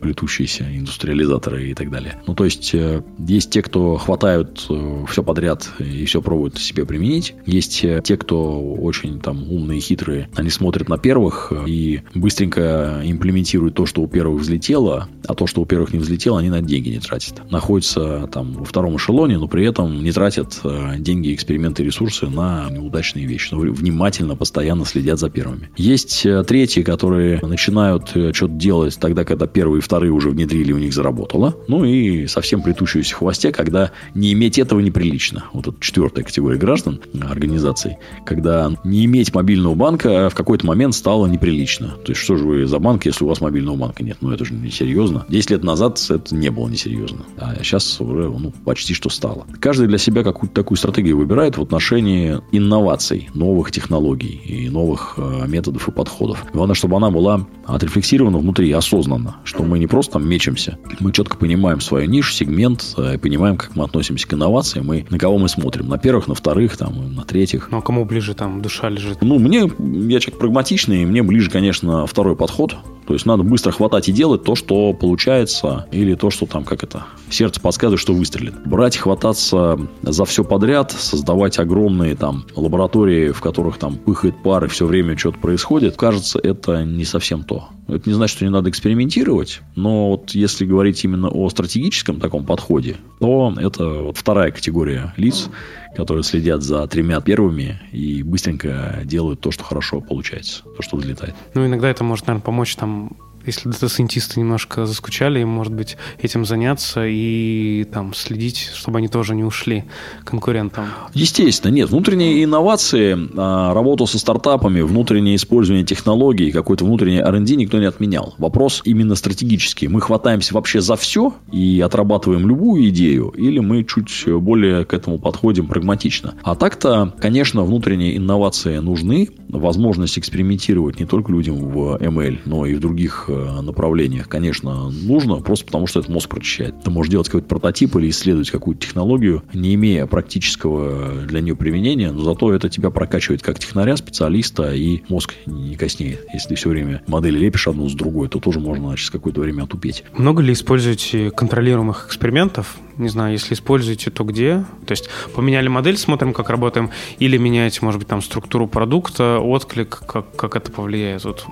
плетущиеся индустриализаторы и так далее. Ну, то есть, есть те, кто хватают все подряд и все пробуют себе применить. Есть те, кто очень там умные, хитрые. Они смотрят на первых и быстренько имплементируют то, что у первых взлетело, а то, что у первых не взлетело, они на деньги не тратят. Находятся там во втором эшелоне, но при этом не тратят э, деньги, эксперименты, ресурсы на неудачные вещи. Но внимательно, постоянно следят за первыми. Есть э, третьи, которые начинают э, что-то делать тогда, когда первые и вторые уже внедрили, у них заработало. Ну и совсем притушиваясь в хвосте, когда не иметь этого неприлично. Вот это четвертая категория граждан, организаций, когда не иметь мобильного банка в какой-то момент стало неприлично. То есть, что же вы за банк, если у вас мобильного банка нет? Ну, это же не серьезно. Десять лет назад это не было несерьезно. А сейчас уже ну, почти что стало. Каждый для себя какую-то такую стратегию выбирает в отношении инноваций, новых технологий и новых э, методов и подходов. Главное, чтобы она была отрефлексирована внутри, осознанно. Что мы не просто там мечемся. Мы четко понимаем свою нишу, сегмент, э, понимаем, как мы относимся к инновациям и на кого мы смотрим. На первых, на вторых, там, на третьих. Ну, а кому ближе там душа лежит? Ну, мне, я человек прагматичный, мне ближе, конечно, второй подход. То есть надо быстро хватать и делать то, что получается, или то, что там, как это, сердце подсказывает, что выстрелит. Брать, хвататься за все подряд, создавать огромные там лаборатории, в которых там пыхает пар и все время что-то происходит, кажется, это не совсем то. Это не значит, что не надо экспериментировать, но вот если говорить именно о стратегическом таком подходе, то это вот вторая категория лиц, которые следят за тремя первыми и быстренько делают то, что хорошо получается, то, что взлетает. Ну, иногда это может, наверное, помочь там если дата-сайентисты немножко заскучали, им, может быть, этим заняться и там следить, чтобы они тоже не ушли конкурентам. Естественно, нет. Внутренние инновации, а, работу со стартапами, внутреннее использование технологий, какой-то внутренний R&D никто не отменял. Вопрос именно стратегический. Мы хватаемся вообще за все и отрабатываем любую идею, или мы чуть более к этому подходим прагматично. А так-то, конечно, внутренние инновации нужны, возможность экспериментировать не только людям в ML, но и в других направлениях, конечно, нужно, просто потому что это мозг прочищает. Ты можешь делать какой-то прототип или исследовать какую-то технологию, не имея практического для нее применения, но зато это тебя прокачивает как технаря, специалиста, и мозг не коснеет. Если ты все время модели лепишь одну с другой, то тоже можно значит, какое-то время отупеть. Много ли используете контролируемых экспериментов? Не знаю, если используете, то где? То есть поменяли модель, смотрим, как работаем, или меняете, может быть, там структуру продукта, отклик, как, как это повлияет? Вот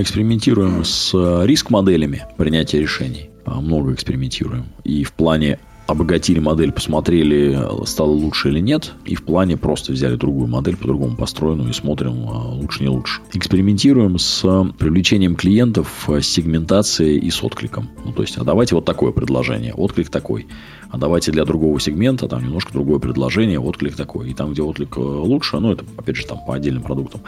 экспериментируем с э, риск-моделями принятия решений. А, много экспериментируем. И в плане обогатили модель, посмотрели, стало лучше или нет. И в плане просто взяли другую модель, по-другому построенную и смотрим, а, лучше не лучше. Экспериментируем с привлечением клиентов, с сегментацией и с откликом. Ну, то есть, а давайте вот такое предложение, отклик такой а давайте для другого сегмента там немножко другое предложение, отклик такой. И там, где отклик э, лучше, ну, это, опять же, там по отдельным продуктам,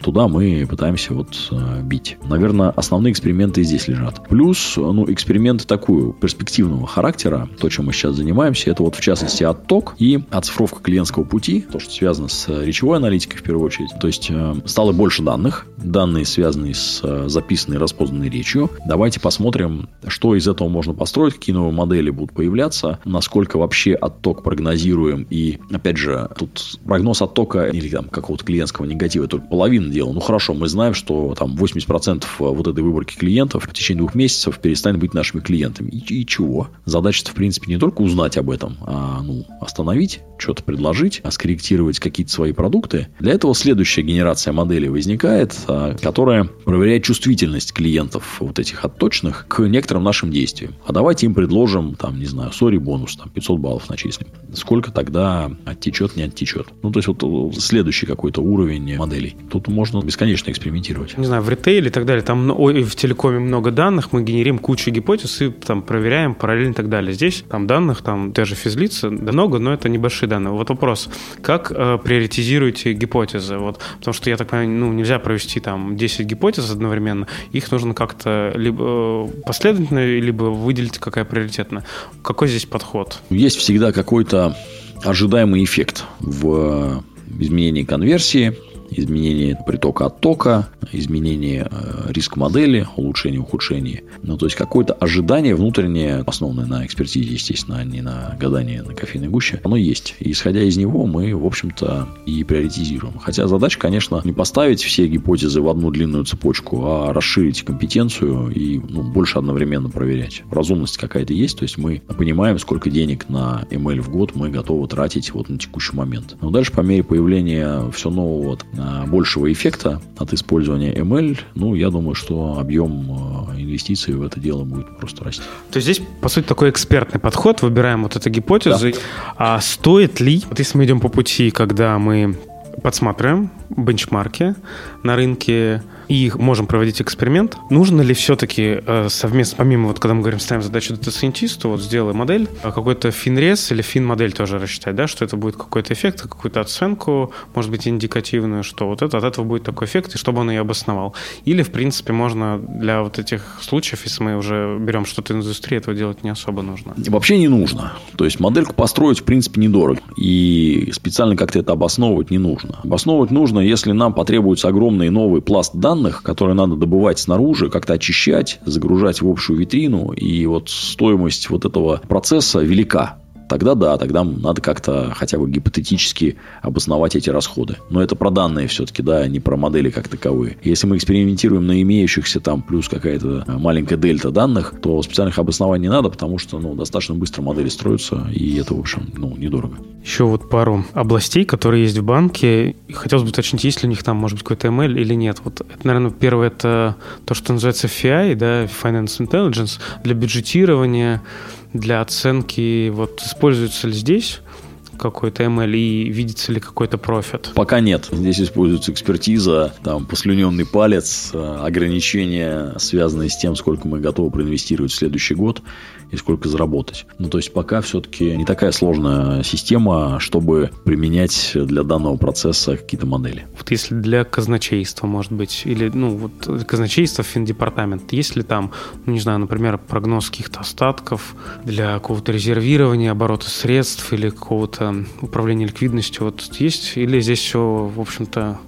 туда мы пытаемся вот э, бить. Наверное, основные эксперименты здесь лежат. Плюс, ну, эксперименты такую перспективного характера, то, чем мы сейчас занимаемся, это вот, в частности, отток и оцифровка клиентского пути, то, что связано с речевой аналитикой в первую очередь. То есть, э, стало больше данных, данные, связанные с записанной распознанной речью. Давайте посмотрим, что из этого можно построить, какие новые модели будут появляться, насколько вообще отток прогнозируем. И, опять же, тут прогноз оттока или там какого-то клиентского негатива только половина дела. Ну, хорошо, мы знаем, что там 80% вот этой выборки клиентов в течение двух месяцев перестанет быть нашими клиентами. И, и чего? Задача-то, в принципе, не только узнать об этом, а, ну, остановить, что-то предложить, а скорректировать какие-то свои продукты. Для этого следующая генерация моделей возникает, а, которая проверяет чувствительность клиентов вот этих отточных к некоторым нашим действиям. А давайте им предложим, там, не знаю, сори бонус, там, 500 баллов начислим. Сколько тогда оттечет, не оттечет? Ну, то есть, вот э, следующий какой-то уровень моделей. Тут можно бесконечно экспериментировать. Не знаю, в ритейле и так далее, там ой, в телекоме много данных, мы генерим кучу гипотез и там проверяем параллельно и так далее. Здесь там данных, там даже физлица, да много, но это небольшие данные. Вот вопрос, как э, приоритизируете гипотезы? Вот, потому что, я так понимаю, ну, нельзя провести там 10 гипотез одновременно, их нужно как-то либо э, последовательно, либо выделить, какая приоритетная. Какой здесь подход? Подход? Есть всегда какой-то ожидаемый эффект в изменении конверсии, изменение притока оттока, изменение э, риск модели, улучшение, ухудшение. Ну, то есть, какое-то ожидание внутреннее, основанное на экспертизе, естественно, а не на гадании на кофейной гуще, оно есть. И исходя из него, мы, в общем-то, и приоритизируем. Хотя задача, конечно, не поставить все гипотезы в одну длинную цепочку, а расширить компетенцию и ну, больше одновременно проверять. Разумность какая-то есть, то есть мы понимаем, сколько денег на ML в год мы готовы тратить вот на текущий момент. Но дальше по мере появления все нового, большего эффекта от использования ML, ну, я думаю, что объем а, инвестиций в это дело будет просто расти. То есть здесь, по сути, такой экспертный подход, выбираем вот эту гипотезу. Да. А стоит ли, вот если мы идем по пути, когда мы подсматриваем бенчмарки на рынке, и можем проводить эксперимент. Нужно ли все-таки э, совместно, помимо вот когда мы говорим, ставим задачу дата-сайентисту, вот сделай модель, а какой-то финрез или фин-модель тоже рассчитать, да, что это будет какой-то эффект, какую-то оценку, может быть, индикативную, что вот это, от этого будет такой эффект, и чтобы он ее обосновал. Или, в принципе, можно для вот этих случаев, если мы уже берем что-то из индустрии, этого делать не особо нужно. Вообще не нужно. То есть модельку построить, в принципе, недорого. И специально как-то это обосновывать не нужно. Обосновывать нужно, если нам потребуется огромный новый пласт данных, данных, которые надо добывать снаружи, как-то очищать, загружать в общую витрину. И вот стоимость вот этого процесса велика тогда да, тогда надо как-то хотя бы гипотетически обосновать эти расходы. Но это про данные все-таки, да, не про модели как таковые. Если мы экспериментируем на имеющихся там плюс какая-то маленькая дельта данных, то специальных обоснований не надо, потому что ну, достаточно быстро модели строятся, и это, в общем, ну, недорого. Еще вот пару областей, которые есть в банке. Хотелось бы уточнить, есть ли у них там, может быть, какой-то ML или нет. Вот это, наверное, первое, это то, что называется FI, да, Finance Intelligence, для бюджетирования, для оценки, вот используется ли здесь какой-то ML и видится ли какой-то профит? Пока нет. Здесь используется экспертиза, там, послюненный палец, э, ограничения, связанные с тем, сколько мы готовы проинвестировать в следующий год и сколько заработать. Ну, то есть, пока все-таки не такая сложная система, чтобы применять для данного процесса какие-то модели. Вот если для казначейства, может быть, или, ну, вот казначейство, финдепартамент, есть ли там, ну, не знаю, например, прогноз каких-то остатков для какого-то резервирования, оборота средств или какого-то управления ликвидностью, вот есть? Или здесь все, в общем-то,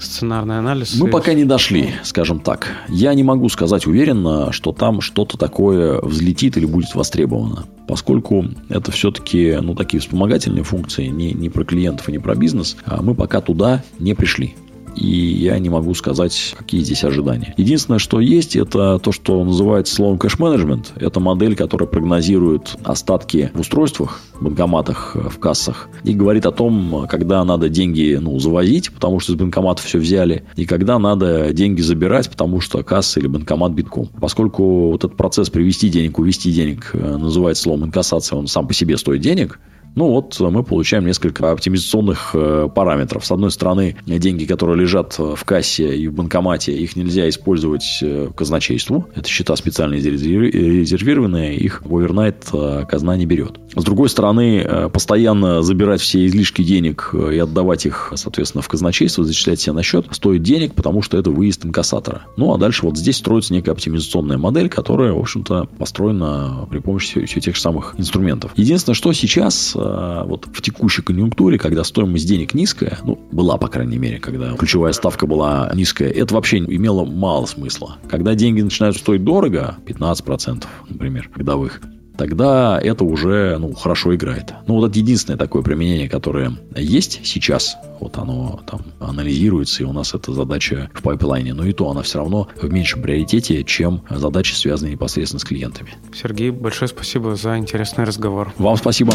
сценарный анализ? Мы пока не дошли, скажем так. Я не могу сказать уверенно, что там что-то такое взлетит или будет востребовано. Поскольку это все-таки ну, такие вспомогательные функции, не, не про клиентов и не про бизнес, а мы пока туда не пришли и я не могу сказать, какие здесь ожидания. Единственное, что есть, это то, что называется словом кэш-менеджмент. Это модель, которая прогнозирует остатки в устройствах, банкоматах, э, в кассах, и говорит о том, когда надо деньги ну, завозить, потому что из банкомата все взяли, и когда надо деньги забирать, потому что касса или банкомат битком. Поскольку вот этот процесс привести денег, увести денег э, называется словом инкассация, он сам по себе стоит денег, ну вот мы получаем несколько оптимизационных э, параметров. С одной стороны, деньги, которые лежат в кассе и в банкомате, их нельзя использовать э, казначейству. Это счета специально резервированные, их овернайт э, казна не берет. С другой стороны, постоянно забирать все излишки денег и отдавать их, соответственно, в казначейство, зачислять себе на счет, стоит денег, потому что это выезд инкассатора. Ну, а дальше вот здесь строится некая оптимизационная модель, которая, в общем-то, построена при помощи все тех же самых инструментов. Единственное, что сейчас Э, вот в текущей конъюнктуре, когда стоимость денег низкая, ну, была, по крайней мере, когда ключевая ставка была низкая, это вообще имело мало смысла. Когда деньги начинают стоить дорого, 15%, например, годовых, тогда это уже ну, хорошо играет. Ну, вот это единственное такое применение, которое есть сейчас. Вот оно там анализируется, и у нас эта задача в пайплайне. Но и то она все равно в меньшем приоритете, чем задачи, связанные непосредственно с клиентами. Сергей, большое спасибо за интересный разговор. Вам спасибо.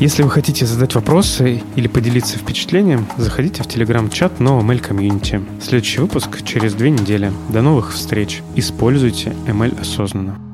Если вы хотите задать вопросы или поделиться впечатлением, заходите в телеграм-чат No ML Community. Следующий выпуск через две недели. До новых встреч. Используйте ML осознанно.